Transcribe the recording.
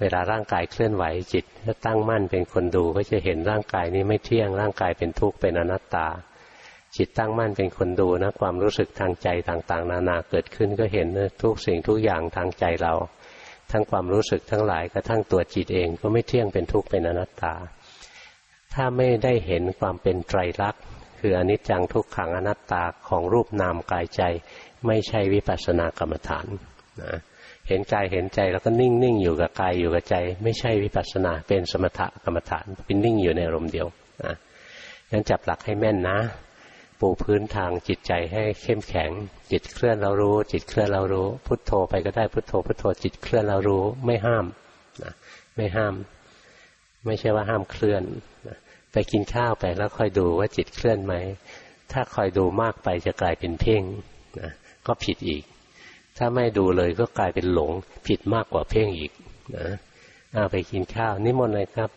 เวลาร่างกายเคลื่อนไหวจิตก็ตั้งมั่นเป็นคนดูก็จะเห็นร่างกายนี้ไม่เที่ยงร่างกายเป็นทุกข์เป็นอนัตตา จิตตั้งมั่นเป็นคนดูนะความรู้สึกทางใจต่างๆ นานาเกิดขึ้นก็เห็นทุกสิ่งทุกอย่างทางใจเรา ทั้งความรู้สึกทั้งหลายกระทั่งตัวจิตเองก็ไม่เที่ยงเป็นทุกข์เป็นอนัตตา ถ้าไม่ได้เห็นความเป็นไตรลักษณ์คืออนิจจังทุกขังอนัตตาของรูปนามกายใจ ไม่ใช่วิปัสสนากรรมฐานนะ เห็นกายเห็นใจแล้วก็นิ่งนิ่งอยู่กับกายอยู่กับใจ ไม่ใช่วิปัสสนาเป็นสมถกรรมฐานเป็นนิ่งอยู่ในอารมณ์เดียวนะงั้นจับหลักให้แม่นนะ ปูพื้นทางจิตใจให้เข้มแข็ง จิตเคลื่อนเรารู้ จิตเคลื่อนเรารู้ พุทโธไปก็ได้พุทโธ พุทโธจิตเคลื่อนเรารู้ไม่ห้ามนะไม่ห้าม ไม่ใช่ว่าห้ามเคลื่อนนะไปกินข้าวไปแล้วคอยดูว่าจิตเคลื่อนไหมถ้าคอยดูมากไปจะกลายเป็นเพ่งนะก็ผิดอีก ถ้าไม่ดูเลยก็กลายเป็นหลงผิดมากกว่าเพ่งอีกนะเอาไปกินข้าวนิมนต์เลยครับ